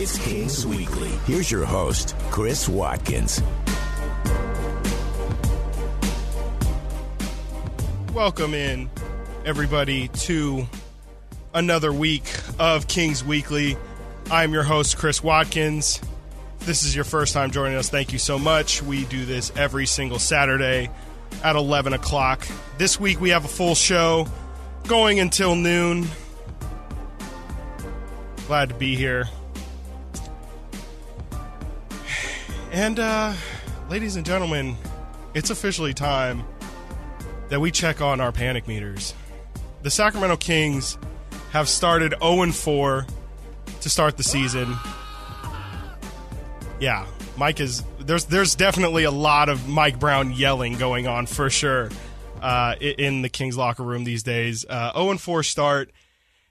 It's Kings Weekly. Here's your host, Chris Watkins. Welcome in, everybody, to another week of Kings Weekly. I'm your host, Chris Watkins. If this is your first time joining us, thank you so much. We do this every single Saturday at 11 o'clock. This week we have a full show going until noon. Glad to be here. And, uh, ladies and gentlemen, it's officially time that we check on our panic meters. The Sacramento Kings have started 0 4 to start the season. Yeah, Mike is there's there's definitely a lot of Mike Brown yelling going on for sure uh, in the Kings locker room these days. Uh, 0 4 start.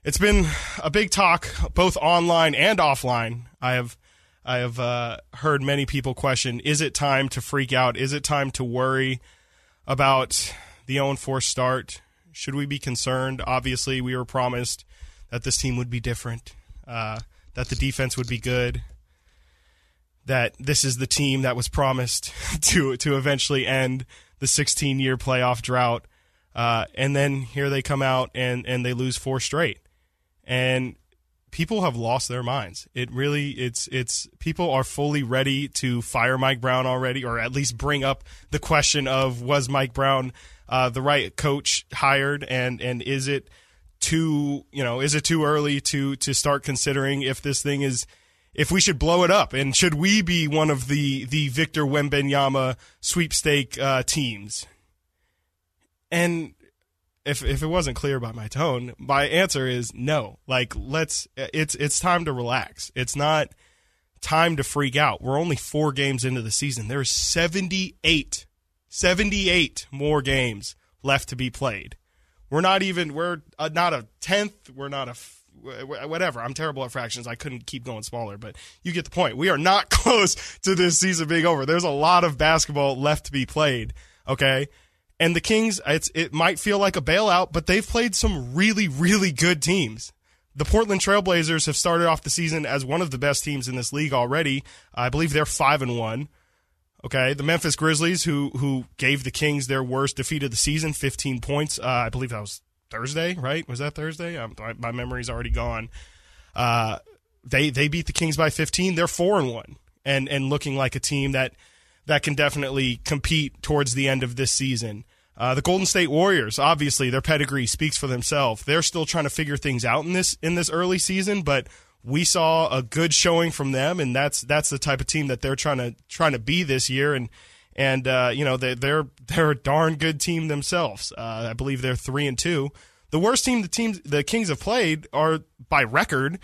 It's been a big talk both online and offline. I have I have uh, heard many people question: Is it time to freak out? Is it time to worry about the 0 4 start. Should we be concerned? Obviously, we were promised that this team would be different, uh, that the defense would be good, that this is the team that was promised to to eventually end the 16 year playoff drought. Uh, and then here they come out and, and they lose four straight. And people have lost their minds. It really it's it's people are fully ready to fire Mike Brown already, or at least bring up the question of was Mike Brown uh, the right coach hired, and and is it too you know is it too early to to start considering if this thing is if we should blow it up and should we be one of the the Victor Wembanyama sweepstake uh, teams? And if if it wasn't clear by my tone, my answer is no. Like let's it's it's time to relax. It's not time to freak out. We're only 4 games into the season. There's 78 78 more games left to be played. We're not even we're uh, not a 10th, we're not a whatever. I'm terrible at fractions. I couldn't keep going smaller, but you get the point. We are not close to this season being over. There's a lot of basketball left to be played, okay? And the Kings, it's, it might feel like a bailout, but they've played some really, really good teams. The Portland Trailblazers have started off the season as one of the best teams in this league already. I believe they're five and one. Okay, the Memphis Grizzlies, who who gave the Kings their worst defeat of the season, 15 points. Uh, I believe that was Thursday, right? Was that Thursday? Um, my memory's already gone. Uh, they they beat the Kings by 15. They're four and one, and and looking like a team that that can definitely compete towards the end of this season. Uh, the Golden State Warriors, obviously, their pedigree speaks for themselves. They're still trying to figure things out in this in this early season, but we saw a good showing from them, and that's that's the type of team that they're trying to trying to be this year. And and uh, you know they, they're they're a darn good team themselves. Uh, I believe they're three and two. The worst team the teams the Kings have played are by record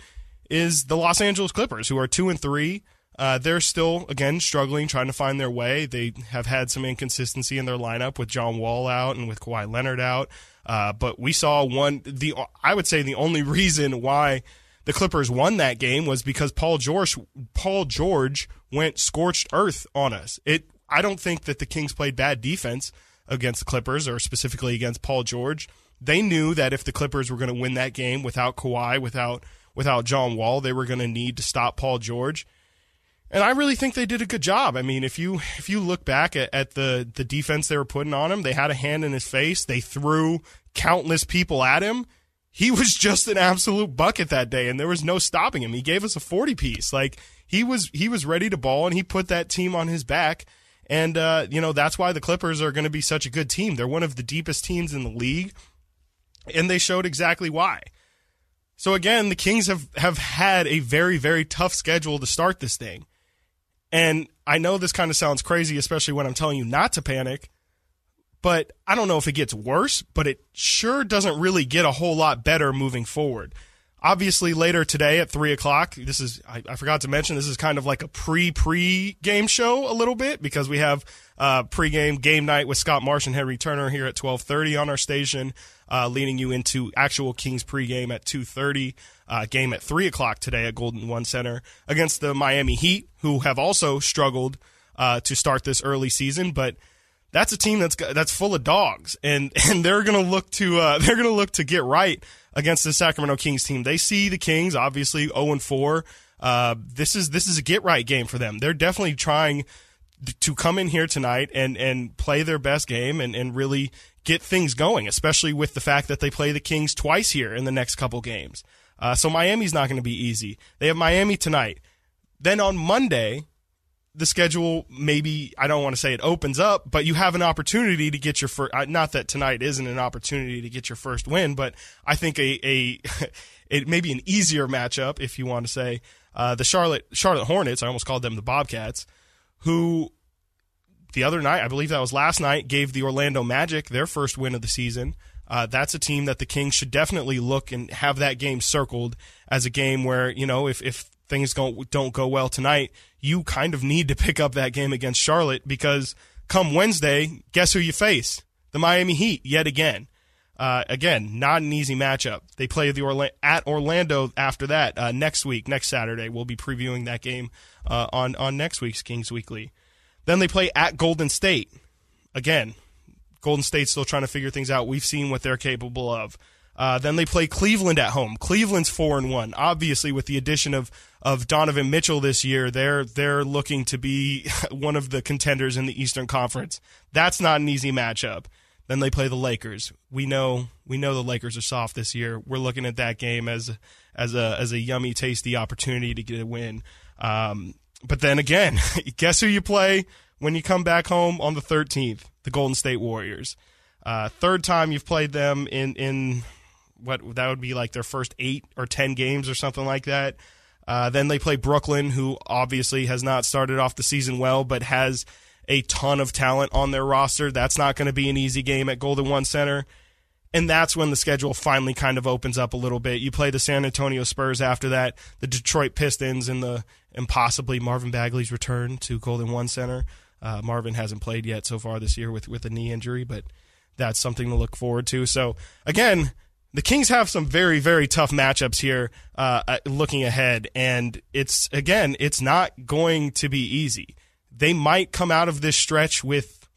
is the Los Angeles Clippers, who are two and three. Uh, they're still again struggling, trying to find their way. They have had some inconsistency in their lineup with John Wall out and with Kawhi Leonard out. Uh, but we saw one. The I would say the only reason why the Clippers won that game was because Paul George Paul George went scorched earth on us. It I don't think that the Kings played bad defense against the Clippers or specifically against Paul George. They knew that if the Clippers were going to win that game without Kawhi, without without John Wall, they were going to need to stop Paul George. And I really think they did a good job. I mean, if you if you look back at, at the the defense they were putting on him, they had a hand in his face. They threw countless people at him. He was just an absolute bucket that day, and there was no stopping him. He gave us a forty piece. Like he was he was ready to ball, and he put that team on his back. And uh, you know that's why the Clippers are going to be such a good team. They're one of the deepest teams in the league, and they showed exactly why. So again, the Kings have have had a very very tough schedule to start this thing. And I know this kind of sounds crazy, especially when I'm telling you not to panic, but I don't know if it gets worse, but it sure doesn't really get a whole lot better moving forward. Obviously, later today at three o'clock, this is, I, I forgot to mention, this is kind of like a pre pre game show a little bit because we have uh, pre-game game night with Scott Marsh and Henry Turner here at 1230 on our station, uh, leading you into actual Kings pregame at 230 uh, game at 3 o'clock today at Golden One Center against the Miami Heat, who have also struggled uh, to start this early season, but that's a team that's that's full of dogs, and and they're gonna look to uh, they're gonna look to get right against the Sacramento Kings team. They see the Kings obviously 0 and 4. Uh, uh, this is this is a get right game for them. They're definitely trying to come in here tonight and and play their best game and and really get things going, especially with the fact that they play the Kings twice here in the next couple games. Uh, so Miami's not going to be easy. They have Miami tonight. Then on Monday, the schedule maybe I don't want to say it opens up, but you have an opportunity to get your first. Not that tonight isn't an opportunity to get your first win, but I think a a it may be an easier matchup if you want to say uh, the Charlotte Charlotte Hornets. I almost called them the Bobcats, who the other night I believe that was last night gave the Orlando Magic their first win of the season. Uh, that's a team that the Kings should definitely look and have that game circled as a game where you know if if things don't don't go well tonight, you kind of need to pick up that game against Charlotte because come Wednesday, guess who you face? The Miami Heat yet again. Uh, again, not an easy matchup. They play the Orla- at Orlando after that uh, next week, next Saturday. We'll be previewing that game uh, on on next week's Kings Weekly. Then they play at Golden State. Again, Golden State's still trying to figure things out. We've seen what they're capable of. Uh, then they play Cleveland at home. Cleveland's four and one. Obviously, with the addition of of Donovan Mitchell this year, they're they're looking to be one of the contenders in the Eastern Conference. That's not an easy matchup. Then they play the Lakers. We know we know the Lakers are soft this year. We're looking at that game as as a as a yummy, tasty opportunity to get a win. Um, but then again, guess who you play when you come back home on the 13th? The Golden State Warriors. Uh, third time you've played them in in what that would be like their first eight or ten games or something like that. Uh, then they play Brooklyn, who obviously has not started off the season well, but has a ton of talent on their roster. That's not going to be an easy game at Golden One Center. And that's when the schedule finally kind of opens up a little bit. You play the San Antonio Spurs after that, the Detroit Pistons, and the and possibly Marvin Bagley's return to Golden One Center. Uh, Marvin hasn't played yet so far this year with with a knee injury, but that's something to look forward to. So again, the Kings have some very, very tough matchups here uh, uh, looking ahead. And it's, again, it's not going to be easy. They might come out of this stretch with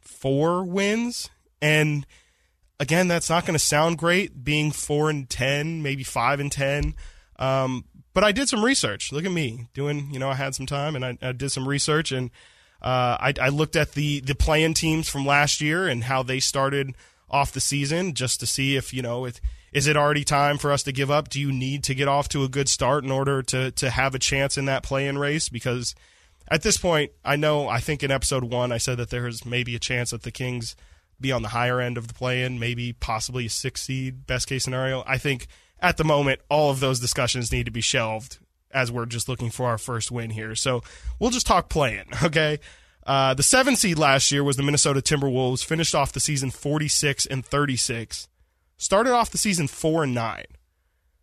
four wins. And again, that's not going to sound great being four and 10, maybe five and 10. Um, but I did some research. Look at me doing, you know, I had some time and I, I did some research and uh, I, I looked at the, the play-in teams from last year and how they started off the season just to see if you know if is it already time for us to give up? Do you need to get off to a good start in order to to have a chance in that play-in race? Because at this point, I know I think in episode one I said that there's maybe a chance that the Kings be on the higher end of the play-in, maybe possibly a six seed, best case scenario. I think at the moment all of those discussions need to be shelved as we're just looking for our first win here. So we'll just talk play-in, okay? Uh, the seven seed last year was the Minnesota Timberwolves. Finished off the season 46 and 36. Started off the season four and nine.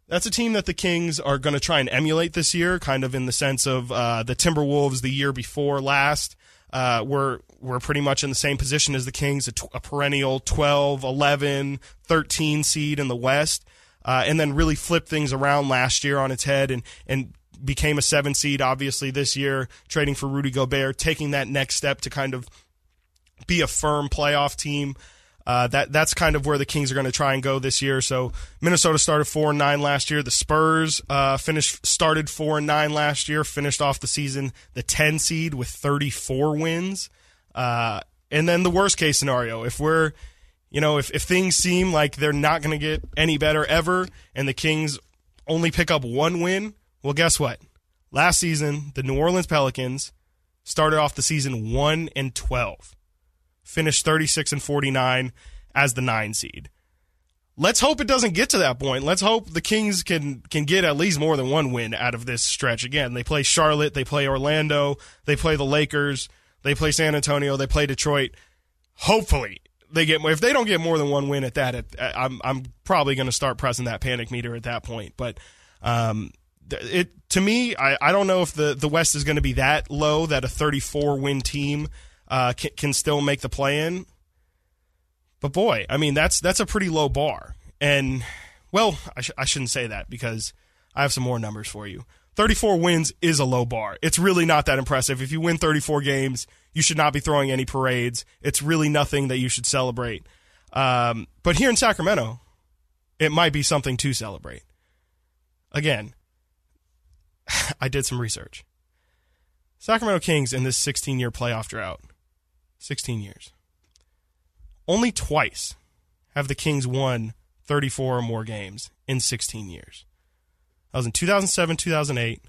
That's a team that the Kings are going to try and emulate this year, kind of in the sense of uh, the Timberwolves the year before last. Uh, were were pretty much in the same position as the Kings, a, t- a perennial 12, 11, 13 seed in the West, uh, and then really flipped things around last year on its head and and became a seven seed, obviously, this year, trading for Rudy Gobert, taking that next step to kind of be a firm playoff team. Uh, that that's kind of where the Kings are going to try and go this year. So Minnesota started four and nine last year. The Spurs uh, finished started four and nine last year. Finished off the season the ten seed with thirty four wins. Uh, and then the worst case scenario, if we're you know if if things seem like they're not going to get any better ever, and the Kings only pick up one win, well, guess what? Last season, the New Orleans Pelicans started off the season 1 and 12, finished 36 and 49 as the 9 seed. Let's hope it doesn't get to that point. Let's hope the Kings can can get at least more than one win out of this stretch. Again, they play Charlotte, they play Orlando, they play the Lakers, they play San Antonio, they play Detroit. Hopefully, they get. If they don't get more than one win at that, it, I'm I'm probably going to start pressing that panic meter at that point. But um, it to me, I, I don't know if the, the West is going to be that low that a 34 win team uh, can, can still make the play in. But boy, I mean that's that's a pretty low bar. And well, I, sh- I shouldn't say that because I have some more numbers for you. 34 wins is a low bar. It's really not that impressive. If you win 34 games, you should not be throwing any parades. It's really nothing that you should celebrate. Um, but here in Sacramento, it might be something to celebrate. Again, I did some research. Sacramento Kings in this 16 year playoff drought, 16 years. Only twice have the Kings won 34 or more games in 16 years. That was in 2007, 2008.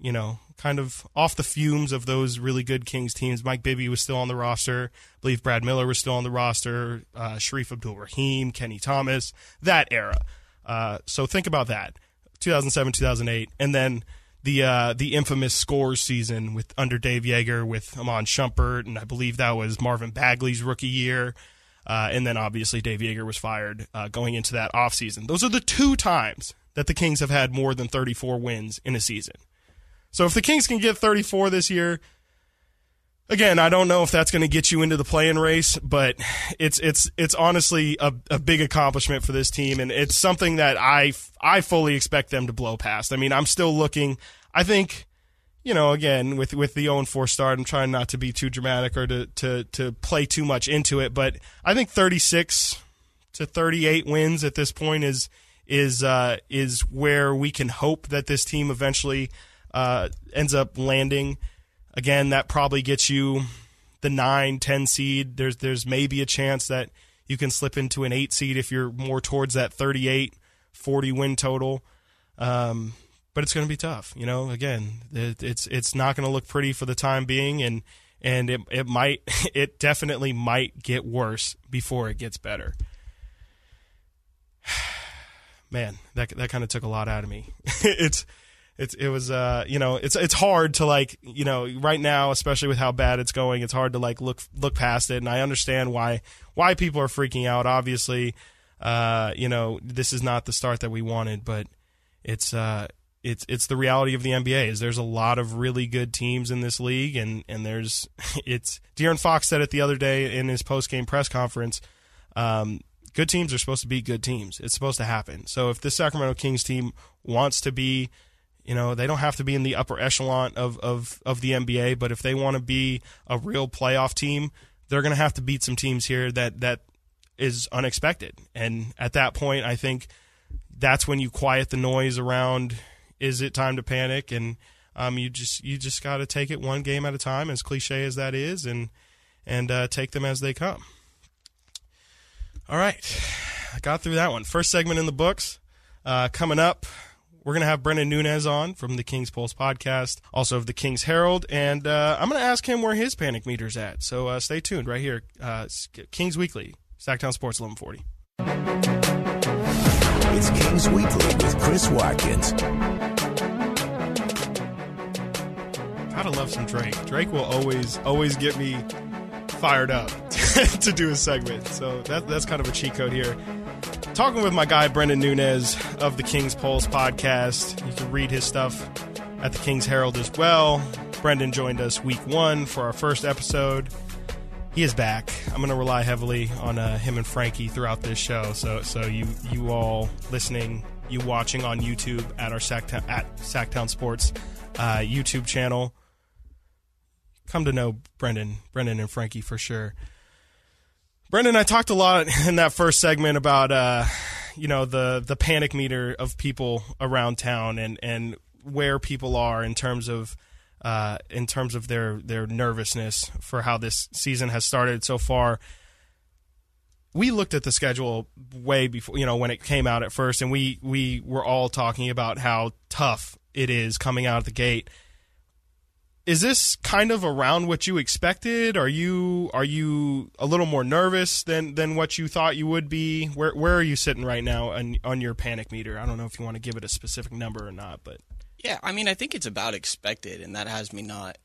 You know, kind of off the fumes of those really good Kings teams. Mike Bibby was still on the roster. I believe Brad Miller was still on the roster. Uh, Shareef Abdur-Rahim, Kenny Thomas, that era. Uh, so think about that. 2007, 2008, and then the uh, the infamous scores season with under Dave Joerger with Iman Shumpert, and I believe that was Marvin Bagley's rookie year. Uh, and then obviously Dave Joerger was fired uh, going into that offseason. Those are the two times that the Kings have had more than 34 wins in a season. So if the Kings can get 34 this year, again, I don't know if that's going to get you into the play-in race, but it's it's it's honestly a, a big accomplishment for this team, and it's something that I I fully expect them to blow past. I mean, I'm still looking. I think you know, again, with with the 0 4 start, I'm trying not to be too dramatic or to, to, to play too much into it, but I think 36 to 38 wins at this point is is uh, is where we can hope that this team eventually uh, ends up landing. Again, that probably gets you the 9, 10 seed. There's there's maybe a chance that you can slip into an 8 seed if you're more towards that 38, 40 win total. Um, but it's going to be tough. You know, again, it, it's it's not going to look pretty for the time being, and and it it might it definitely might get worse before it gets better. Man, that that kind of took a lot out of me. it's it's it was uh you know it's it's hard to like you know right now especially with how bad it's going it's hard to like look look past it and I understand why why people are freaking out obviously uh you know this is not the start that we wanted but it's uh it's it's the reality of the NBA is there's a lot of really good teams in this league and and there's it's De'Aaron Fox said it the other day in his post game press conference. Um, good teams are supposed to be good teams. It's supposed to happen. So if this Sacramento Kings team wants to be, you know, they don't have to be in the upper echelon of of of the NBA, but if they want to be a real playoff team, they're going to have to beat some teams here that that is unexpected. And at that point, I think that's when you quiet the noise around is it time to panic? And um, you just you just got to take it one game at a time, as cliche as that is, and and uh, take them as they come. All right, I got through that one. First segment in the books. Uh, coming up, we're going to have Brendan Nunes on from the King's Pulse podcast, also of the King's Herald, and uh, I'm going to ask him where his panic meter's at. So uh, stay tuned right here. Uh, Kings Weekly, SacTown Sports 1140. It's Kings Weekly with Chris Watkins. Gotta love some Drake. Drake will always, always get me fired up to do a segment. So that, that's kind of a cheat code here. Talking with my guy, Brendan Nunes of the King's Pulse podcast. You can read his stuff at the King's Herald as well. Brendan joined us week one for our first episode. He is back. I'm going to rely heavily on uh, him and Frankie throughout this show. So, so you you all listening, you watching on YouTube at our SacTown, at SacTown Sports uh, YouTube channel, come to know Brendan, Brendan and Frankie for sure. Brendan, I talked a lot in that first segment about uh, you know the the panic meter of people around town and and where people are in terms of uh, in terms of their their nervousness for how this season has started so far. We looked at the schedule way before, you know, when it came out at first, and we we were all talking about how tough it is coming out of the gate is this kind of around what you expected? Are you are you a little more nervous than than what you thought you would be? Where where are you sitting right now on on your panic meter? I don't know if you want to give it a specific number or not, but yeah, I mean, I think it's about expected, and that has me not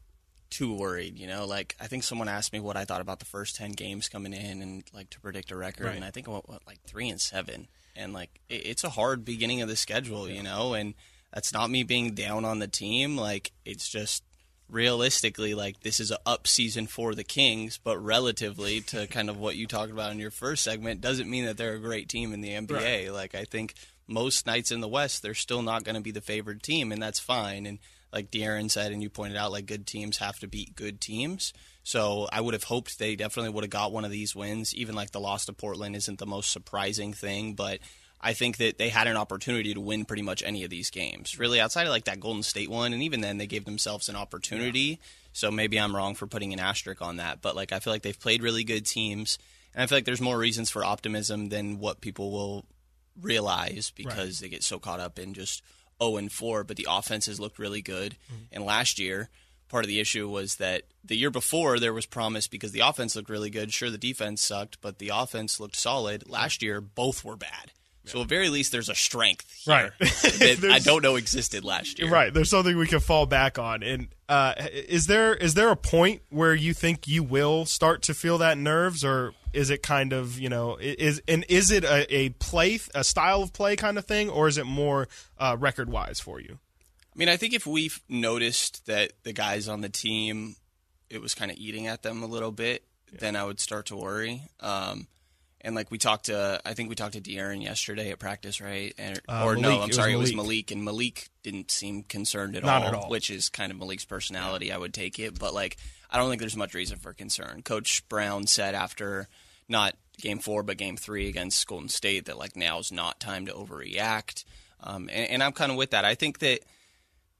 too worried. You know, like I think someone asked me what I thought about the first ten games coming in, and like to predict a record, right. and I think what, what, like three and seven, and like it, it's a hard beginning of the schedule, yeah. you know, and that's not me being down on the team. Like it's just realistically, like this is a up season for the Kings, but relatively to kind of what you talked about in your first segment, doesn't mean that they're a great team in the NBA. Right. Like I think most nights in the West, they're still not going to be the favored team, and that's fine. And like De'Aaron said, and you pointed out, like good teams have to beat good teams. So I would have hoped they definitely would have got one of these wins. Even like the loss to Portland isn't the most surprising thing, but I think that they had an opportunity to win pretty much any of these games. Really, outside of like that Golden State one, and even then they gave themselves an opportunity. Yeah. So maybe I'm wrong for putting an asterisk on that, but like I feel like they've played really good teams, and I feel like there's more reasons for optimism than what people will realize because right. they get so caught up in just 0 and 4. But the offenses looked really good, mm-hmm. and last year part of the issue was that the year before there was promise because the offense looked really good. Sure, the defense sucked, but the offense looked solid. Last year, both were bad. So at very least, there's a strength here right. that I don't know existed last year. Right. There's something we can fall back on. And uh, is there is there a point where you think you will start to feel that nerves, or is it kind of you know is and is it a, a play a style of play kind of thing, or is it more uh, record wise for you? I mean, I think if we've noticed that the guys on the team, it was kind of eating at them a little bit, yeah. then I would start to worry. Um, and like we talked to, I think we talked to De'Aaron yesterday at practice, right? And, uh, or Malik, no, I'm sorry, it was, it was Malik, and Malik didn't seem concerned at, all, at all, which is kind of Malik's personality. I would take it, but like I don't think there's much reason for concern. Coach Brown said after not game four but game three against Golden State that like now is not time to overreact, um, and, and I'm kind of with that. I think that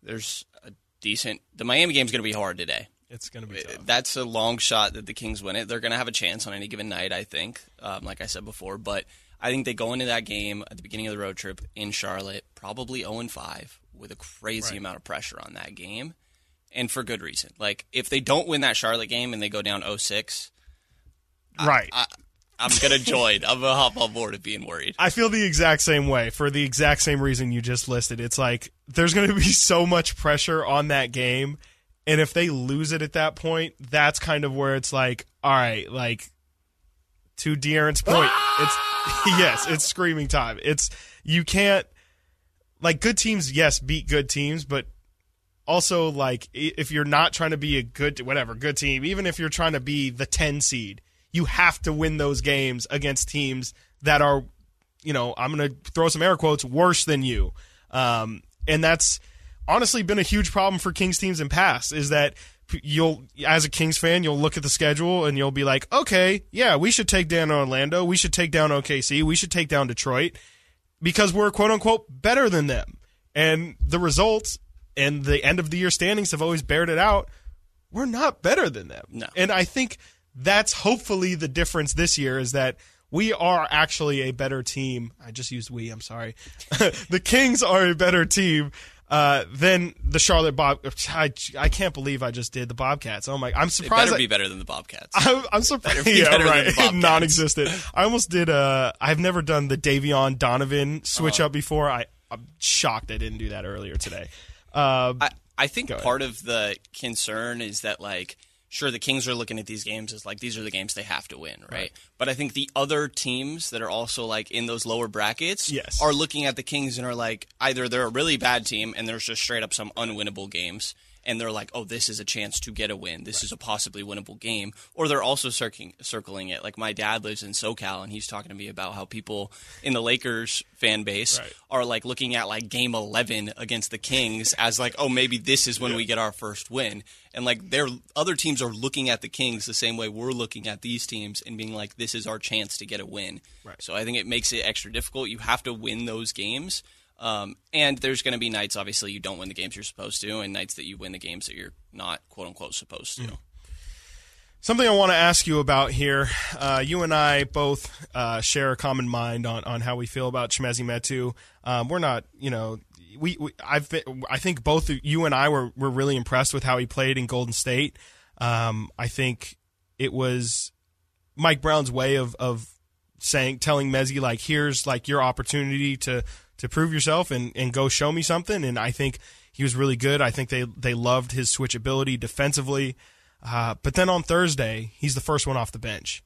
there's a decent. The Miami game's going to be hard today. It's going to be tough. That's a long shot that the Kings win it. They're going to have a chance on any given night, I think, um, like I said before. But I think they go into that game at the beginning of the road trip in Charlotte, probably 0 5, with a crazy right. amount of pressure on that game, and for good reason. Like, if they don't win that Charlotte game and they go down 0 6, right. I, I'm gonna join. I'm gonna hop on board of being worried. I feel the exact same way for the exact same reason you just listed. It's like there's gonna be so much pressure on that game, and if they lose it at that point, that's kind of where it's like, all right, like to De'Aaron's point, it's yes, it's screaming time. It's you can't like good teams, yes, beat good teams, but also like if you're not trying to be a good whatever good team, even if you're trying to be the 10 seed you have to win those games against teams that are, you know, I'm to throw some air quotes, worse than you. Um, and that's honestly been a huge problem for Kings teams in past is that you'll, as a Kings fan, you'll look at the schedule and you'll be like, okay, yeah, we should take down Orlando. We should take down OKC. We should take down Detroit because we're quote unquote better than them. And the results and the end of the year standings have always bared it out. We're not better than them. No. And I think that's hopefully the difference this year is that we are actually a better team. I just used we. I'm sorry. the Kings are a better team uh, than the Charlotte Bob. I, I can't believe I just did the Bobcats. Oh my! I'm surprised. It better I, be better than the Bobcats. I, am surprised. Be Yeah, right. Non-existent. I almost did. Uh, I've never done the Davion Donovan switch uh, up before. I, I'm shocked I didn't do that earlier today. Uh, I, I think part of the concern is that like sure the Kings are looking at these games as like these are the games they have to win, right? right? But I think the other teams that are also like in those lower brackets yes. are looking at the Kings and are like either they're a really bad team and there's just straight up some unwinnable games and they're like, oh, this is a chance to get a win. This right. is a possibly winnable game. Or they're also circling, circling it. Like my dad lives in SoCal, and he's talking to me about how people in the Lakers fan base right. are like looking at like game 11 against the Kings as like, oh, maybe this is when yeah. we get our first win. And like their other teams are looking at the Kings the same way we're looking at these teams and being like, this is our chance to get a win. Right. So I think it makes it extra difficult. You have to win those games. Um, and there's going to be nights, obviously, you don't win the games you're supposed to, and nights that you win the games that you're not, quote unquote, supposed to. Mm. Something I want to ask you about here. Uh, you and I both uh, share a common mind on, on how we feel about Chimezie Metu. Um, we're not, you know, we, we I've been, I think both you and I were, were really impressed with how he played in Golden State. Um, I think it was Mike Brown's way of, of saying, telling Mezzi like, here's like your opportunity to to prove yourself and, and go show me something. And I think he was really good. I think they, they loved his switchability defensively. Uh, but then on Thursday, he's the first one off the bench.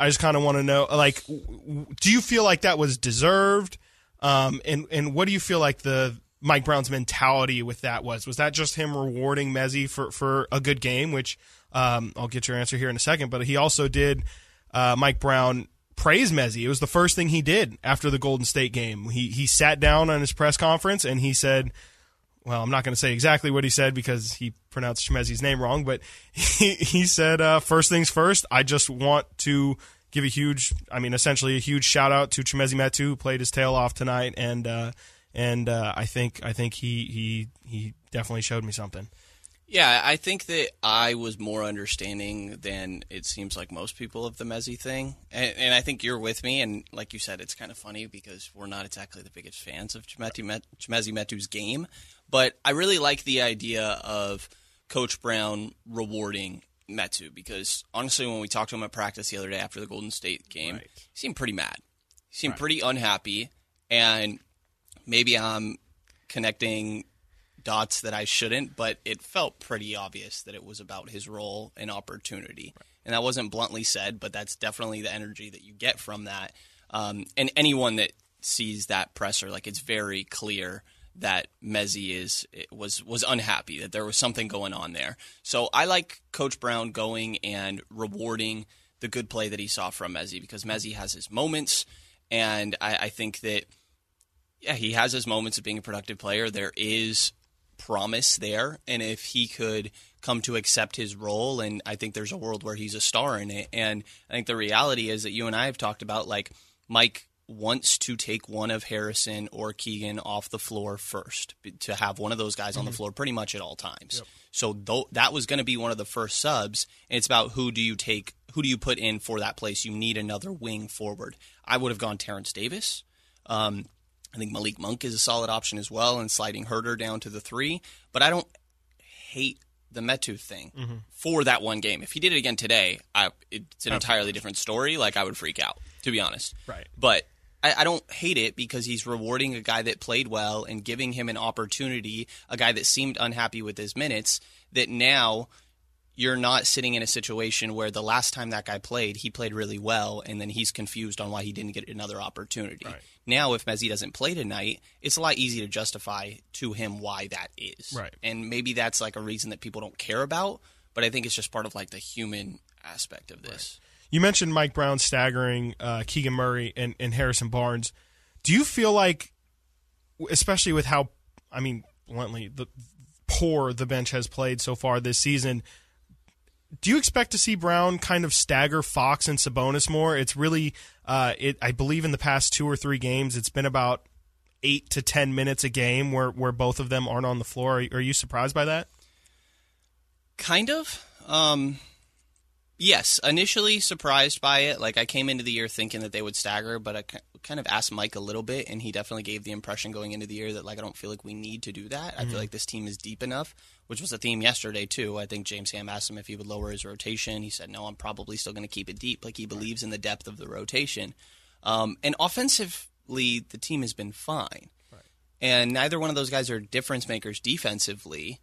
I just kind of want to know, like, do you feel like that was deserved? Um, and and what do you feel like the Mike Brown's mentality with that was? Was that just him rewarding Mezzi for for a good game? Which um, I'll get your answer here in a second. But he also did uh, Mike Brown praise Mezzi. It was the first thing he did after the Golden State game. He he sat down on his press conference and he said, well, I'm not going to say exactly what he said because he pronounced Chimezie's name wrong, but he, he said, uh, first things first, I just want to give a huge, I mean, essentially a huge shout out to Chimezie Metu, who played his tail off tonight, and uh, and uh, I think I think he he he definitely showed me something. Yeah, I think that I was more understanding than it seems like most people of the Mezzi thing, and, and I think you're with me. And like you said, it's kind of funny because we're not exactly the biggest fans of Chimezie, Met- Metu's game, but I really like the idea of Coach Brown rewarding Metu because honestly, when we talked to him at practice the other day after the Golden State game, Right. he seemed pretty mad. He seemed Right. pretty unhappy, and maybe I'm connecting dots that I shouldn't, but it felt pretty obvious that it was about his role and opportunity. And that wasn't bluntly said, but that's definitely the energy that you get from that. Um, and anyone that sees that presser, like it's very clear that Mezzi is was was unhappy that there was something going on there. So I like Coach Brown going and rewarding the good play that he saw from Mezzi because Mezzi has his moments, and I, I think that yeah, he has his moments of being a productive player. There is promise there, and if he could come to accept his role, and I think there's a world where he's a star in it. And I think the reality is that you and I have talked about like Mike wants to take one of Harrison or Keegan off the floor first to have one of those guys on the floor pretty much at all times. So tho- that was going to be one of the first subs, and it's about who do you take, who do you put in for that place? You need another wing forward. I would have gone Terrence Davis. Um, I think Malik Monk is a solid option as well, and sliding Huerter down to the three. But I don't hate the Metu thing mm-hmm. for that one game. If he did it again today, I, it's an oh. entirely different story. Like I would freak out, to be honest. Right. But I, I don't hate it because he's rewarding a guy that played well and giving him an opportunity. A guy that seemed unhappy with his minutes. That now you're not sitting in a situation where the last time that guy played, he played really well, and then he's confused on why he didn't get another opportunity. Right. Now, if Mezzi doesn't play tonight, it's a lot easier to justify to him why that is. Right. And maybe that's like a reason that people don't care about, but I think it's just part of like the human aspect of this. You mentioned Mike Brown staggering uh, Keegan Murray and, and Harrison Barnes. Do you feel like, especially with how, I mean, bluntly, the poor the bench has played so far this season, do you expect to see Brown kind of stagger Fox and Sabonis more? It's really, uh, it I believe in the past two or three games, it's been about eight to ten minutes a game where where both of them aren't on the floor. Are, are you surprised by that? Kind of. Um, yes, initially surprised by it. Like I came into the year thinking that they would stagger, but I kind of asked Mike a little bit, and he definitely gave the impression going into the year that like I don't feel like we need to do that. I feel like this team is deep enough, which was a theme yesterday too. I think James Ham asked him if he would lower his rotation. He said no, I'm probably still going to keep it deep. Like he believes in the depth of the rotation. Um, and offensively, the team has been fine. And neither one of those guys are difference makers defensively.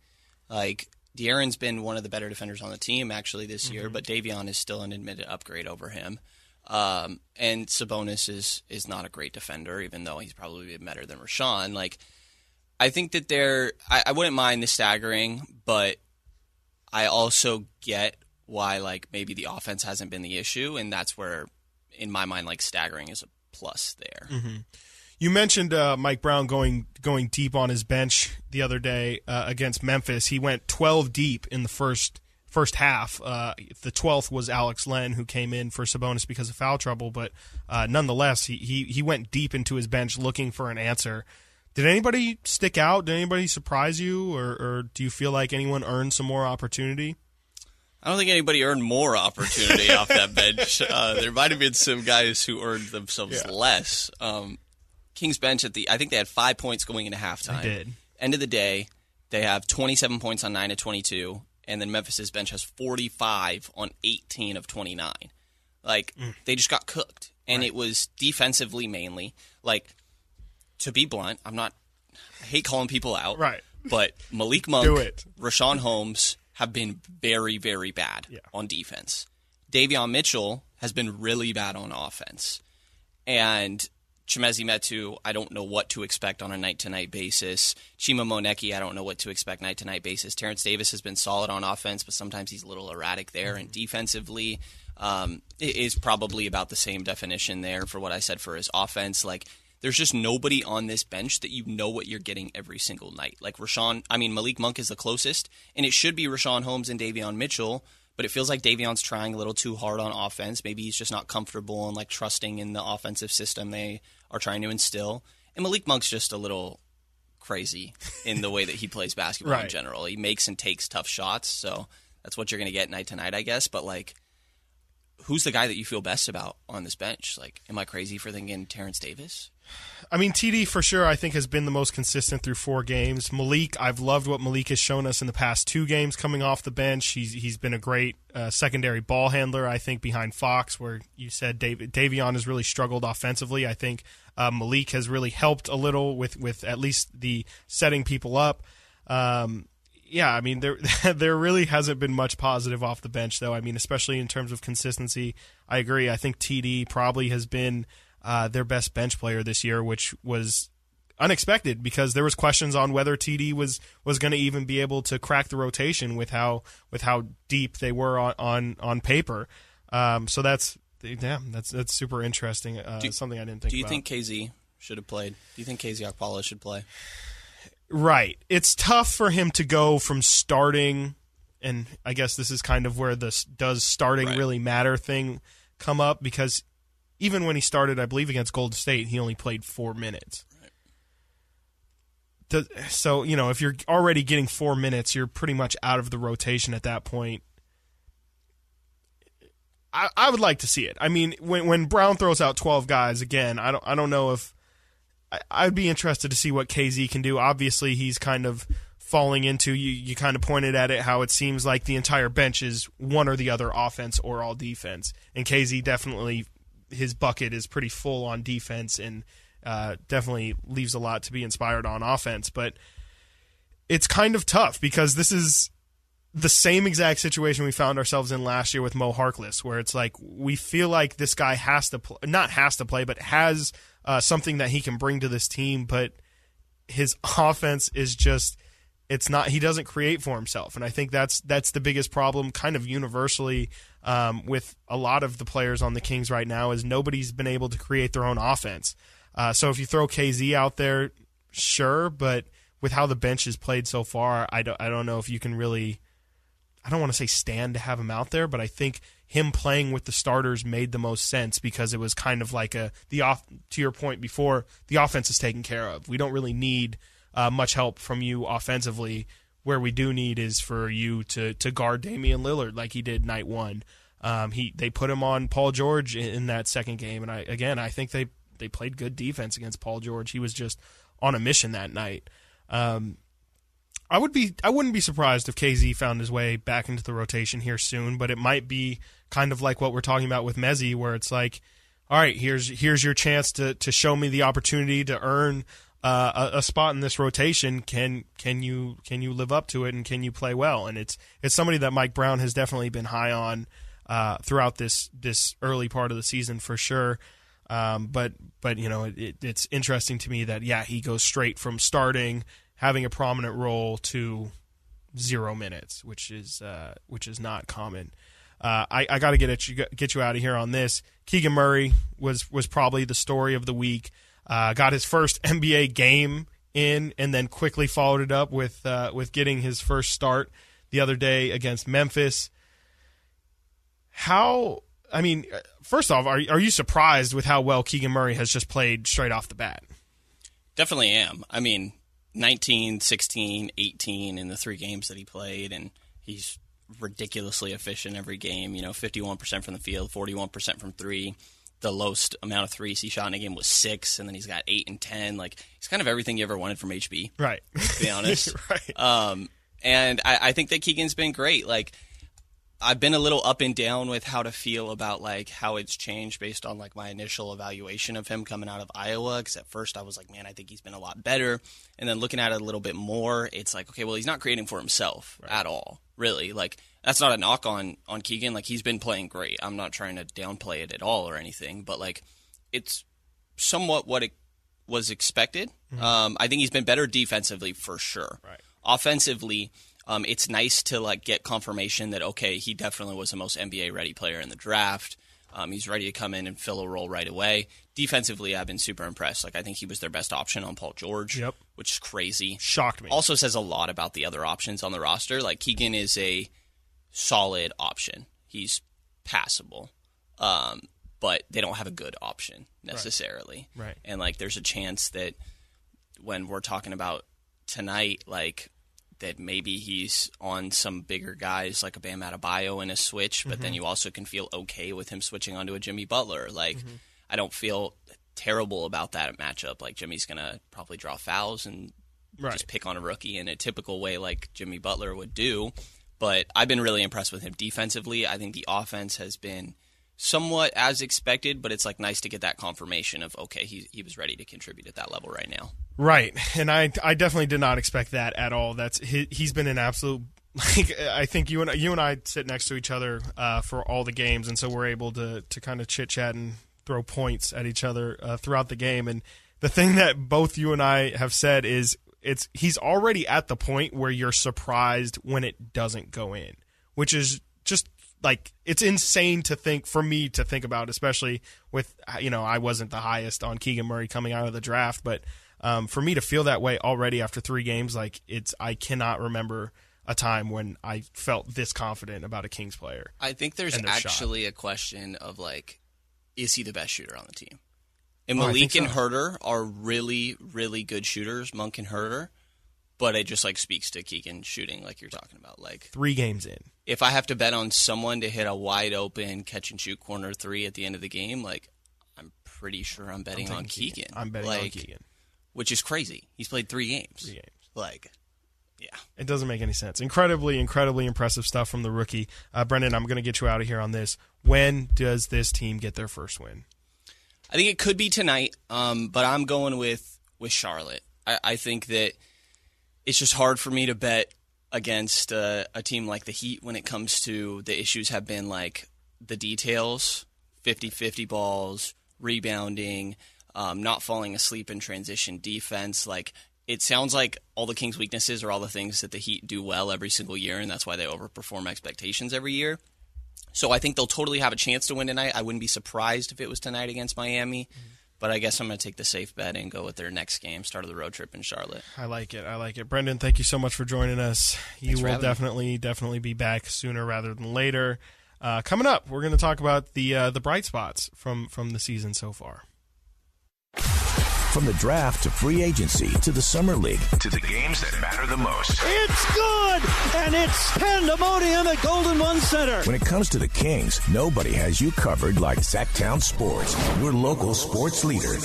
Like De'Aaron's been one of the better defenders on the team actually this year, but Davion is still an admitted upgrade over him. Um, and Sabonis is is not a great defender, even though he's probably been better than Richaun. Like I think that they're I, I wouldn't mind the staggering, but I also get why like maybe the offense hasn't been the issue, and that's where in my mind like staggering is a plus there. You mentioned uh, Mike Brown going going deep on his bench the other day uh, against Memphis. He went 12 deep in the first first half. Uh, the 12th was Alex Len, who came in for Sabonis because of foul trouble, but uh, nonetheless, he, he he went deep into his bench looking for an answer. Did anybody stick out? Did anybody surprise you, or, or do you feel like anyone earned some more opportunity? I don't think anybody earned more opportunity off that bench. Uh, there might have been some guys who earned themselves Yeah. less. Um, King's bench at the I think they had five points going into halftime. They did. End of the day, they have 27 points on nine of 22, and then Memphis's bench has 45 on 18 of 29. Like Mm. they just got cooked, and it was defensively mainly. Like to be blunt, I'm not. I hate calling people out. Right. But Malik Monk, Do it. Richaun Holmes have been very, very bad Yeah. on defense. Davion Mitchell has been really bad on offense. And Chimezie Metu, I don't know what to expect on a night to night basis. Chima Moneke, I don't know what to expect night to night basis. Terrence Davis has been solid on offense, but sometimes he's a little erratic there. And defensively, um, it is probably about the same definition there for what I said for his offense. Like, there's just nobody on this bench that you know what you're getting every single night. Like Richaun, I mean Malik Monk is the closest, and it should be Richaun Holmes and Davion Mitchell. but it feels like Davion's trying a little too hard on offense. Maybe he's just not comfortable and like trusting in the offensive system they are trying to instill. And Malik Monk's just a little crazy in the way that he plays basketball Right. in general. He makes and takes tough shots, so that's what you're going to get night to night, I guess. But like, who's the guy that you feel best about on this bench? Like, am I crazy for thinking Terrence Davis? I mean, TD for sure, I think, has been the most consistent through four games. Malik, I've loved what Malik has shown us in the past two games coming off the bench. He's he's been a great uh, secondary ball handler, I think, behind Fox, where you said David, Davion has really struggled offensively. I think uh, Malik has really helped a little with, with at least the setting people up. Um, yeah, I mean there there really hasn't been much positive off the bench though. I mean, especially in terms of consistency. I agree. I think TD probably has been uh, their best bench player this year, which was unexpected because there was questions on whether TD was was going to even be able to crack the rotation with how with how deep they were on on, on paper. Um, so that's damn that's that's super interesting. Uh, Do- something I didn't think. Do you about. think KZ should have played? Do you think KZ Okpala should play? Right. It's tough for him to go from starting, and I guess this is kind of where this does starting Right. really matter thing come up because even when he started, I believe against Golden State, he only played four minutes. Does- So you know, if you're already getting four minutes, you're pretty much out of the rotation at that point. I, I would like to see it. I mean, when when Brown throws out twelve guys again, I don't I don't know if I, I'd be interested to see what KZ can do. Obviously, he's kind of falling into you. You kind of pointed at it how it seems like the entire bench is one or the other, offense or all defense. And KZ definitely his bucket is pretty full on defense and uh, definitely leaves a lot to be inspired on offense. But it's kind of tough because this is the same exact situation we found ourselves in last year with Mo Harkless, where it's like we feel like this guy has to play, not has to play, but has uh, something that he can bring to this team, but his offense is just it's not he doesn't create for himself and i think that's that's the biggest problem kind of universally um, with a lot of the players on the kings right now is nobody's been able to create their own offense uh, so if you throw kz out there sure but with how the bench has played so far i don't, I don't know if you can really I don't want to say stand to have him out there, but I think him playing with the starters made the most sense because it was kind of like a the off to your point before the offense is taken care of. We don't really need uh, much help from you offensively. Where we do need is for you to to guard Damian Lillard like he did night one. Um, he they put him on Paul George in, in that second game, and I again I think they they played good defense against Paul George. He was just on a mission that night. Um, I would be I wouldn't be surprised if KZ found his way back into the rotation here soon, but it might be kind of like what we're talking about with Mezzi, where it's like, all right, here's here's your chance to to show me the opportunity to earn uh, a, a spot in this rotation. Can can you can you live up to it and can you play well? And it's it's somebody that Mike Brown has definitely been high on uh, throughout this this early part of the season for sure. Um, but but you know it, it, it's interesting to me that yeah he goes straight from starting having a prominent role to zero minutes, which is uh, which is not common. Uh, I, I got to get at you get you out of here on this. Keegan Murray was was probably the story of the week. Uh, got his first NBA game in, and then quickly followed it up with uh, with getting his first start the other day against Memphis. How? I mean, uh, first off, are are you surprised with how well Keegan Murray has just played straight off the bat? Definitely am. I mean, 19, 16, 18 in the three games that he played, and he's ridiculously efficient every game. You know, 51% from the field, 41% from three. The lowest amount of threes he shot in a game was six, and then he's got eight and 10. Like, he's kind of everything you ever wanted from HB, Right. to be honest. right. Um, and I, I think that Keegan's been great. Like, I've been a little up and down with how to feel about like how it's changed based on like my initial evaluation of him coming out of Iowa. Because at first I was like, man, I think he's been a lot better. And then looking at it a little bit more, it's like, okay, well, he's not creating for himself at all, really. Like that's not a knock on on Keegan. Like he's been playing great. I'm not trying to downplay it at all or anything, but like it's somewhat what it was expected. Um, I think he's been better defensively for sure. Right. Offensively, um, it's nice to like get confirmation that okay, he definitely was the most NBA ready player in the draft. Um, he's ready to come in and fill a role right away. Defensively, I've been super impressed. Like I think he was their best option on Paul George, Yep. which is crazy. Shocked me. Also says a lot about the other options on the roster. Like Keegan is a solid option. He's passable, um, but they don't have a good option necessarily. Right. And like, there's a chance that when we're talking about tonight, like that maybe he's on some bigger guys like a Bam Adebayo in a switch, but then you also can feel okay with him switching onto a Jimmy Butler. Like, I don't feel terrible about that matchup. Like Jimmy's gonna probably draw fouls and Right. just pick on a rookie in a typical way like Jimmy Butler would do. But I've been really impressed with him defensively. I think the offense has been somewhat as expected, but it's like nice to get that confirmation of okay, he he was ready to contribute at that level right now. Right, and I I definitely did not expect that at all. That's he, he's been an absolute. Like I think you and you and I sit next to each other uh, for all the games, and so we're able to to kind of chit chat and throw points at each other uh, throughout the game. And the thing that both you and I have said is it's he's already at the point where you're surprised when it doesn't go in, which is just like it's insane to think for me to think about, especially with you know I wasn't the highest on Keegan Murray coming out of the draft, but um, for me to feel that way already after three games, like it's I cannot remember a time when I felt this confident about a Kings player. I think there's their shot. actually a question of like, is he the best shooter on the team? And Oh, Malik think and so. Huerter are really, really good shooters, Monk and Huerter. But it just like speaks to Keegan shooting, like you're talking about. Like Three games in, if I have to bet on someone to hit a wide open catch and shoot corner three at the end of the game, like I'm pretty sure I'm betting on taking Keegan. I'm betting like, on Keegan. which is crazy. He's played three games. Three games. Like, yeah. It doesn't make any sense. Incredibly, incredibly impressive stuff from the rookie. Uh, Brendan, I'm going to get you out of here on this. When does this team get their first win? I think it could be tonight, um, but I'm going with with Charlotte. I, I think that it's just hard for me to bet against uh, a team like the Heat when it comes to the issues have been like the details, 50-50 balls, rebounding, um, not falling asleep in transition defense. Like it sounds like all the Kings' weaknesses are all the things that the Heat do well every single year, and that's why they overperform expectations every year. So I think they'll totally have a chance to win tonight. I wouldn't be surprised if it was tonight against Miami, but I guess I'm going to take the safe bet and go with their next game, start of the road trip in Charlotte. I like it. I like it. Brendan, thank you so much for joining us. You Thanks will having me. definitely, definitely be back sooner rather than later. Uh, coming up, we're going to talk about the uh, the bright spots from from the season so far. From the draft to free agency to the summer league to the games that matter the most. It's good, and it's pandemonium at Golden One Center. When it comes to the Kings, nobody has you covered like SacTown Sports, your local sports leader.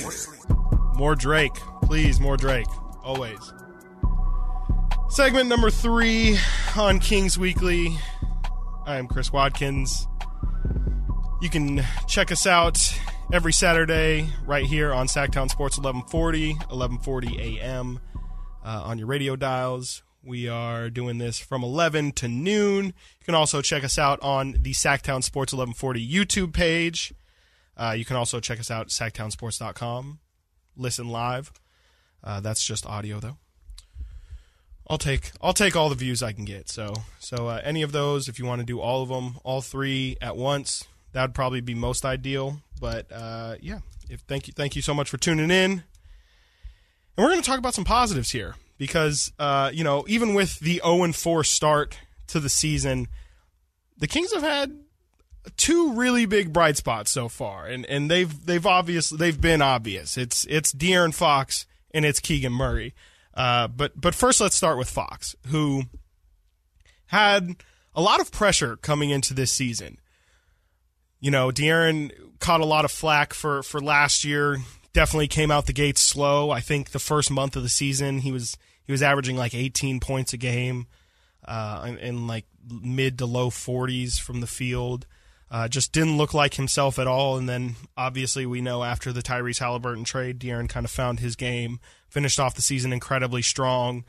More Drake, please. More Drake, always. Segment number three on Kings Weekly. I am Chris Watkins. You can check us out every Saturday right here on SacTown Sports 1140, 1140 a.m. Uh, on your radio dials. We are doing this from 11 to noon. You can also check us out on the SacTown Sports 1140 YouTube page. Uh, you can also check us out at sactownsports.com. Listen live. Uh, that's just audio though. I'll take I'll take all the views I can get. So so uh, any of those, if you want to do all of them, all three at once, that would probably be most ideal. But uh, yeah, if thank you thank you so much for tuning in. And we're going to talk about some positives here because uh, you know even with the 0 and 4 start to the season, the Kings have had two really big bright spots so far, and and they've they've obvious they've been obvious. It's it's De'Aaron Fox and it's Keegan Murray. Uh, but but first, let's start with Fox, who had a lot of pressure coming into this season. You know, De'Aaron caught a lot of flack for for last year. Definitely came out the gates slow. I think the first month of the season, he was he was averaging like 18 points a game, uh, in, in like mid to low 40s from the field. Uh, just didn't look like himself at all. And then obviously we know after the Tyrese Halliburton trade, De'Aaron kind of found his game, finished off the season incredibly strong.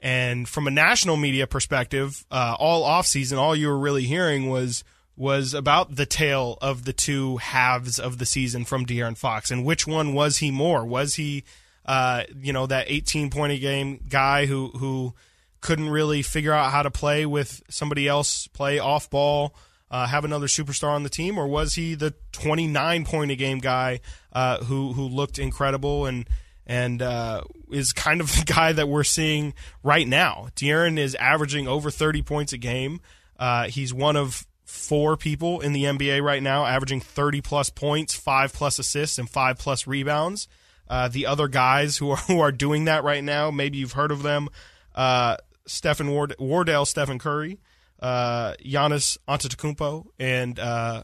And from a national media perspective, uh, all offseason, all you were really hearing was was about the tale of the two halves of the season from De'Aaron Fox, and which one was he more? Was he, uh, you know, that 18 point a game guy who who couldn't really figure out how to play with somebody else, play off ball, uh, have another superstar on the team, or was he the 29 point a game guy uh, who who looked incredible and and uh, is kind of the guy that we're seeing right now? De'Aaron is averaging over 30 points a game. Uh, he's one of four people in the NBA right now, averaging 30 plus points, five plus assists, and five plus rebounds. Uh, the other guys who are who are doing that right now, maybe you've heard of them. Uh, Stephen Ward- Wardell, Stephen Curry, uh, Giannis Antetokounmpo, and uh,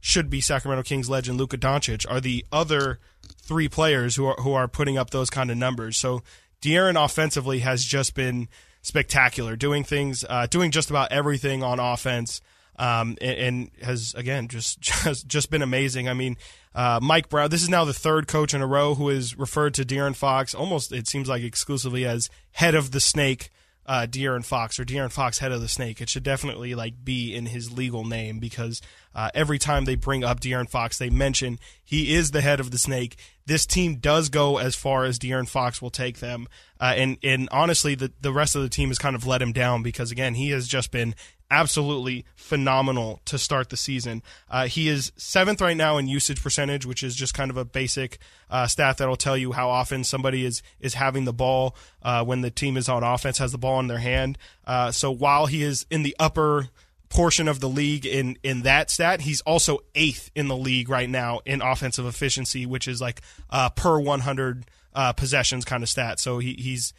should be Sacramento Kings legend Luka Doncic are the other three players who are who are putting up those kind of numbers. So De'Aaron offensively has just been spectacular, doing things, uh, doing just about everything on offense. Um, and, and, has again just just just been amazing. I mean, uh, Mike Brown. This is now the third coach in a row who has referred to De'Aaron Fox almost it seems like exclusively as head of the snake uh, De'Aaron Fox or De'Aaron Fox, head of the snake. It should definitely like be in his legal name because uh, every time they bring up De'Aaron Fox, they mention he is the head of the snake. This team does go as far as De'Aaron Fox will take them, uh, and and honestly, the the rest of the team has kind of let him down because again, he has just been absolutely phenomenal to start the season. Uh, he is seventh right now in usage percentage, which is just kind of a basic uh, stat that'll tell you how often somebody is is having the ball uh, when the team is on offense, has the ball in their hand. Uh, so while he is in the upper portion of the league in in that stat, he's also eighth in the league right now in offensive efficiency, which is like uh, per 100 uh, possessions kind of stat. So he, he's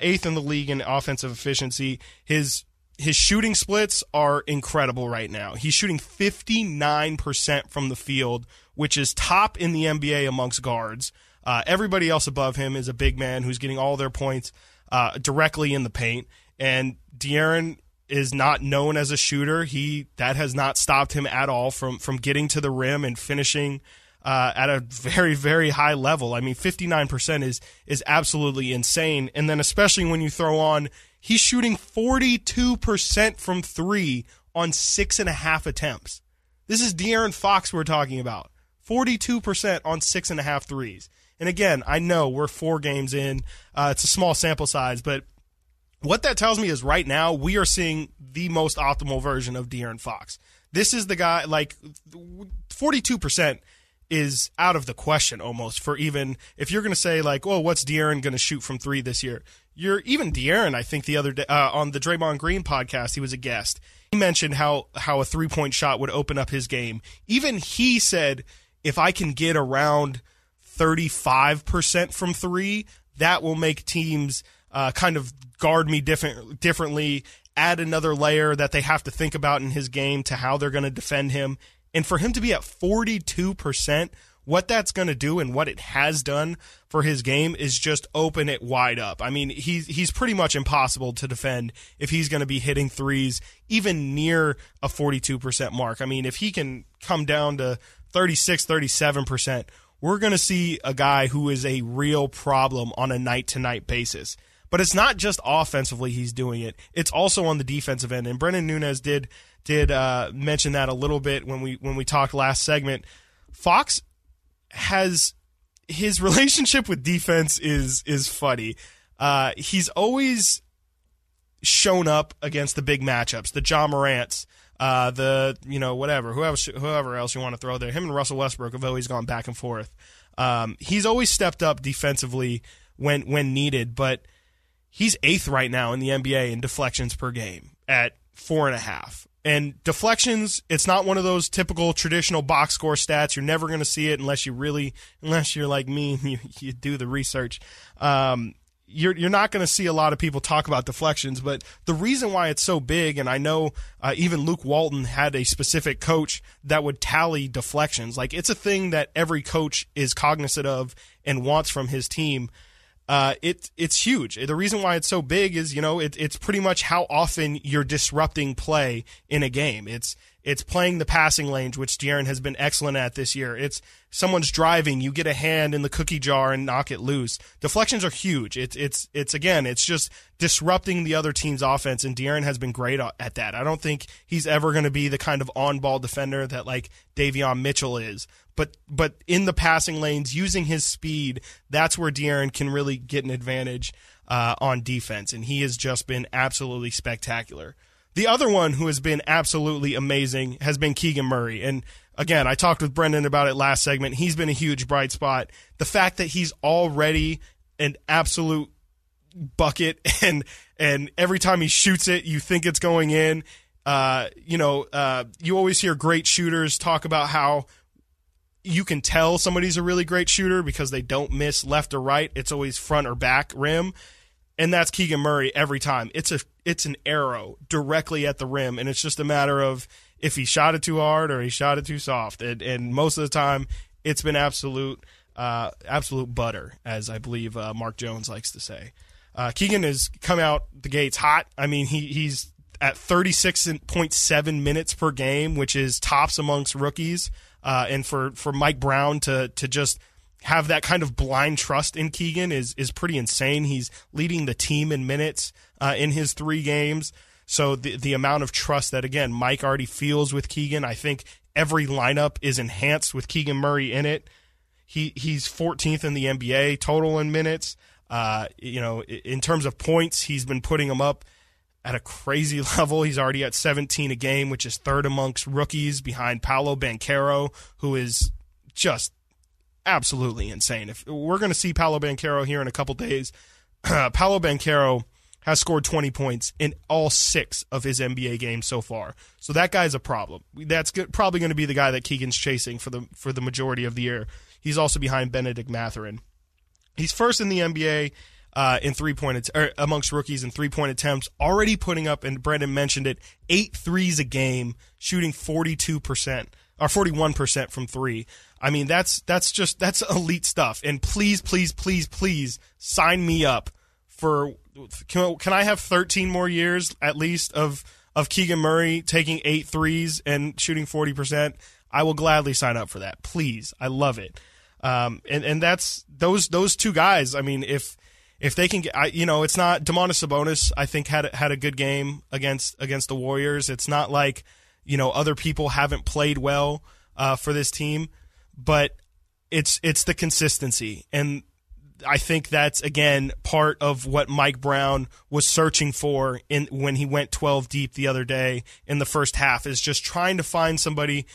eighth in the league in offensive efficiency. His his shooting splits are incredible right now. He's shooting 59% from the field, which is top in the NBA amongst guards. Uh, everybody else above him is a big man who's getting all their points uh, directly in the paint. And De'Aaron is not known as a shooter. He that has not stopped him at all from from getting to the rim and finishing uh, at a very very high level. I mean, 59% is is absolutely insane. And then especially when you throw on He's shooting 42% from three on six and a half attempts. This is De'Aaron Fox we're talking about. 42% on six and a half threes. And again, I know we're four games in. Uh, it's a small sample size, but what that tells me is right now we are seeing the most optimal version of De'Aaron Fox. This is the guy, like 42% is out of the question almost for even if you're going to say like, oh, what's De'Aaron going to shoot from three this year? You're even De'Aaron. I think the other day uh, on the Draymond Green podcast, he was a guest. He mentioned how how a three point shot would open up his game. Even he said, if I can get around thirty five percent from three, that will make teams uh, kind of guard me different differently. Add another layer that they have to think about in his game to how they're going to defend him. And for him to be at 42%, what that's going to do and what it has done for his game is just open it wide up. I mean, he's he's pretty much impossible to defend if he's going to be hitting threes even near a 42% mark. I mean, if he can come down to 36, 37%, we're going to see a guy who is a real problem on a night to night basis. But it's not just offensively he's doing it; it's also on the defensive end. And Brendan Nunes did did uh, mention that a little bit when we when we talked last segment. Fox has his relationship with defense is is funny. Uh, he's always shown up against the big matchups, the Ja Morants, uh, the you know whatever whoever whoever else you want to throw there. Him and Russell Westbrook have always gone back and forth. Um, he's always stepped up defensively when when needed, but he's eighth right now in the NBA in deflections per game at four and a half. And deflections, it's not one of those typical traditional box score stats. You're never going to see it unless you really, unless you're like me and you, you do the research. Um, you're you're not going to see a lot of people talk about deflections, but the reason why it's so big, and I know uh, even Luke Walton had a specific coach that would tally deflections. Like it's a thing that every coach is cognizant of and wants from his team uh, it it's huge. The reason why it's so big is you know it, it's pretty much how often you're disrupting play in a game. It's it's playing the passing lanes, which De'Aaron has been excellent at this year. It's someone's driving, you get a hand in the cookie jar and knock it loose. Deflections are huge. It's it's it's again, it's just disrupting the other team's offense, and De'Aaron has been great at that. I don't think he's ever going to be the kind of on-ball defender that like Davion Mitchell is but but in the passing lanes, using his speed, that's where De'Aaron can really get an advantage uh, on defense, and he has just been absolutely spectacular. The other one who has been absolutely amazing has been Keegan Murray, and again, I talked with Brendan about it last segment. He's been a huge bright spot. The fact that he's already an absolute bucket, and and every time he shoots it, you think it's going in uh, you know, uh, you always hear great shooters talk about how you can tell somebody's a really great shooter because they don't miss left or right. It's always front or back rim. And that's Keegan Murray every time. It's a it's an arrow directly at the rim, and it's just a matter of if he shot it too hard or he shot it too soft. And, and most of the time, it's been absolute uh, absolute butter, as I believe uh, Mark Jones likes to say. Uh, Keegan has come out the gates hot. I mean, he he's at 36.7 minutes per game, which is tops amongst rookies. Uh, and for, for Mike Brown to to just have that kind of blind trust in Keegan is is pretty insane. He's leading the team in minutes uh, in his three games. So the the amount of trust that again Mike already feels with Keegan, I think every lineup is enhanced with Keegan Murray in it. He he's 14th in the NBA total in minutes. Uh, you know, in terms of points, he's been putting them up at a crazy level. He's already at 17 a game, which is third amongst rookies behind Paolo Banchero, who is just absolutely insane. If we're going to see Paolo Banchero here in a couple days, Paolo Banchero has scored 20 points in all six of his NBA games so far. So that guy's a problem. That's probably going to be the guy that Keegan's chasing for the for the majority of the year. He's also behind Benedict Mathurin. He's first in the NBA uh, in three point or amongst rookies in three point attempts, already putting up and Brendan mentioned it eight threes a game, shooting forty two percent or forty one percent from three. I mean that's that's just that's elite stuff. And please, please, please, please sign me up for. Can, can I have thirteen more years at least of of Keegan Murray taking eight threes and shooting forty percent? I will gladly sign up for that. Please, I love it. Um, and and that's those those two guys. I mean, if if they can get, I, you know, it's not Domantas Sabonis. I think had had a good game against against the Warriors. It's not like you know other people haven't played well uh, for this team, but it's it's the consistency, and I think that's again part of what Mike Brown was searching for in when he went 12 deep the other day in the first half is just trying to find somebody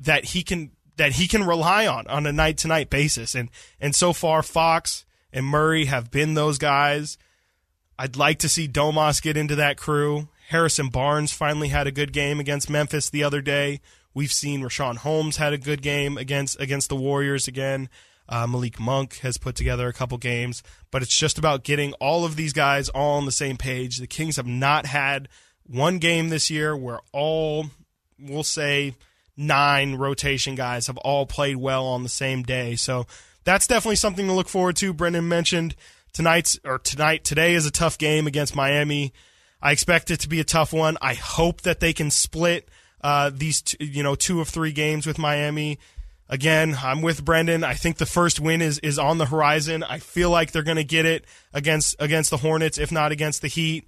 that he can that he can rely on on a night to night basis, and and so far Fox and Murray have been those guys. I'd like to see Domas get into that crew. Harrison Barnes finally had a good game against Memphis the other day. We've seen Richaun Holmes had a good game against against the Warriors again. Uh, Malik Monk has put together a couple games, but it's just about getting all of these guys all on the same page. The Kings have not had one game this year where all, we'll say, nine rotation guys have all played well on the same day. So that's definitely something to look forward to. Brendan mentioned tonight's or tonight today is a tough game against Miami. I expect it to be a tough one. I hope that they can split uh, these two, you know two of three games with Miami. Again, I'm with Brendan. I think the first win is is on the horizon. I feel like they're going to get it against against the Hornets, if not against the Heat.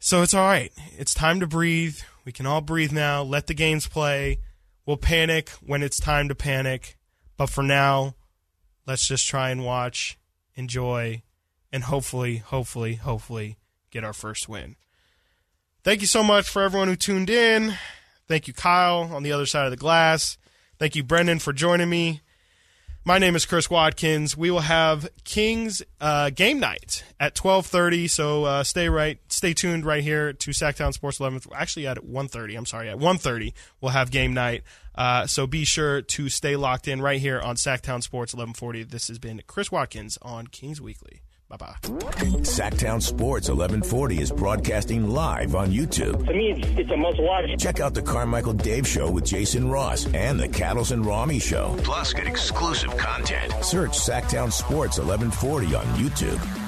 So it's all right. It's time to breathe. We can all breathe now. Let the games play. We'll panic when it's time to panic. But for now, let's just try and watch, enjoy, and hopefully, hopefully, hopefully get our first win. Thank you so much for everyone who tuned in. Thank you, Kyle, on the other side of the glass. Thank you, Brendan, for joining me. My name is Chris Watkins. We will have Kings uh, game night at twelve thirty. So uh, stay right, stay tuned right here to SacTown Sports Eleven. Actually, at one thirty. I'm sorry, at one thirty we'll have game night. Uh, so be sure to stay locked in right here on SacTown Sports eleven forty. This has been Chris Watkins on Kings Weekly. Bye bye. SacTown Sports 1140 is broadcasting live on YouTube. To me, it's, it's a must watch. Check out the Carmichael Dave Show with Jason Ross and the Cattles and Rami Show. Plus, get exclusive content. Search SacTown Sports 1140 on YouTube.